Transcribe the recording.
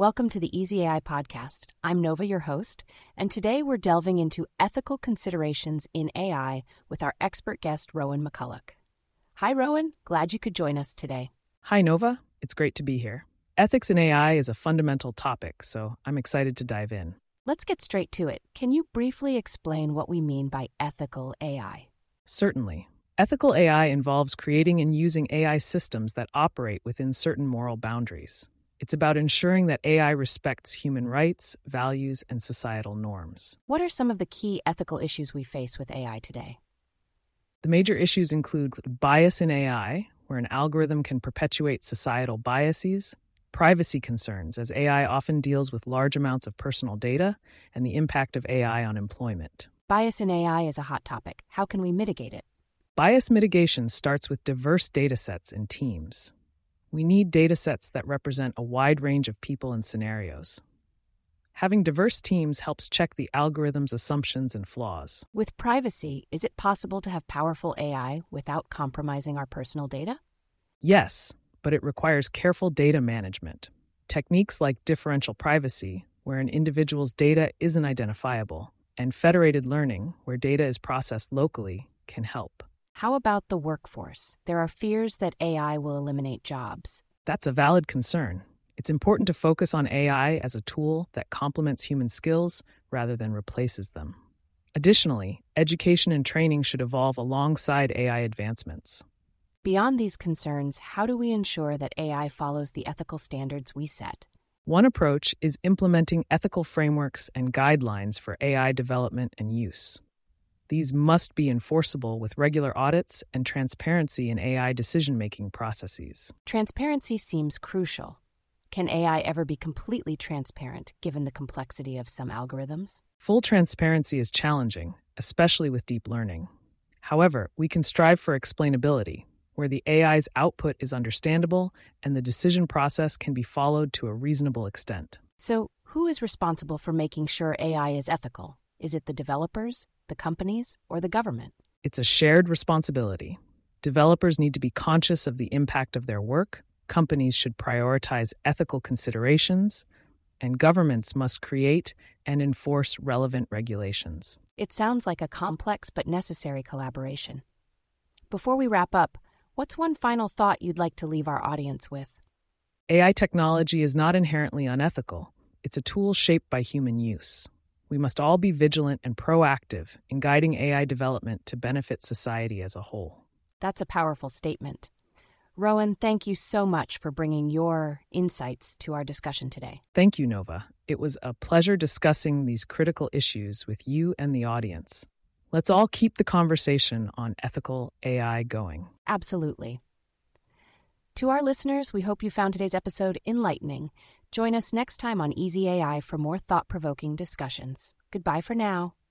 Welcome to the Easy AI podcast. I'm Nova, your host, and today we're delving into ethical considerations in AI with our expert guest, Rowan McCulloch. Hi, Rowan. Glad you could join us today. Hi, Nova. It's great to be here. Ethics in AI is a fundamental topic, so I'm excited to dive in. Let's get straight to it. Can you briefly explain what we mean by ethical AI? Certainly. Ethical AI involves creating and using AI systems that operate within certain moral boundaries. It's about ensuring that AI respects human rights, values, and societal norms. What are some of the key ethical issues we face with AI today? The major issues include bias in AI, where an algorithm can perpetuate societal biases, privacy concerns, as AI often deals with large amounts of personal data, and the impact of AI on employment. Bias in AI is a hot topic. How can we mitigate it? Bias mitigation starts with diverse datasets and teams. We need datasets that represent a wide range of people and scenarios. Having diverse teams helps check the algorithm's assumptions and flaws. With privacy, is it possible to have powerful AI without compromising our personal data? Yes, but it requires careful data management. Techniques like differential privacy, where an individual's data isn't identifiable, and federated learning, where data is processed locally, can help. How about the workforce? There are fears that AI will eliminate jobs. That's a valid concern. It's important to focus on AI as a tool that complements human skills rather than replaces them. Additionally, education and training should evolve alongside AI advancements. Beyond these concerns, how do we ensure that AI follows the ethical standards we set? One approach is implementing ethical frameworks and guidelines for AI development and use. These must be enforceable with regular audits and transparency in AI decision making processes. Transparency seems crucial. Can AI ever be completely transparent given the complexity of some algorithms? Full transparency is challenging, especially with deep learning. However, we can strive for explainability, where the AI's output is understandable and the decision process can be followed to a reasonable extent. So, who is responsible for making sure AI is ethical? Is it the developers, the companies, or the government? It's a shared responsibility. Developers need to be conscious of the impact of their work, companies should prioritize ethical considerations, and governments must create and enforce relevant regulations. It sounds like a complex but necessary collaboration. Before we wrap up, what's one final thought you'd like to leave our audience with? AI technology is not inherently unethical, it's a tool shaped by human use. We must all be vigilant and proactive in guiding AI development to benefit society as a whole. That's a powerful statement. Rowan, thank you so much for bringing your insights to our discussion today. Thank you, Nova. It was a pleasure discussing these critical issues with you and the audience. Let's all keep the conversation on ethical AI going. Absolutely. To our listeners, we hope you found today's episode enlightening. Join us next time on Easy AI for more thought provoking discussions. Goodbye for now.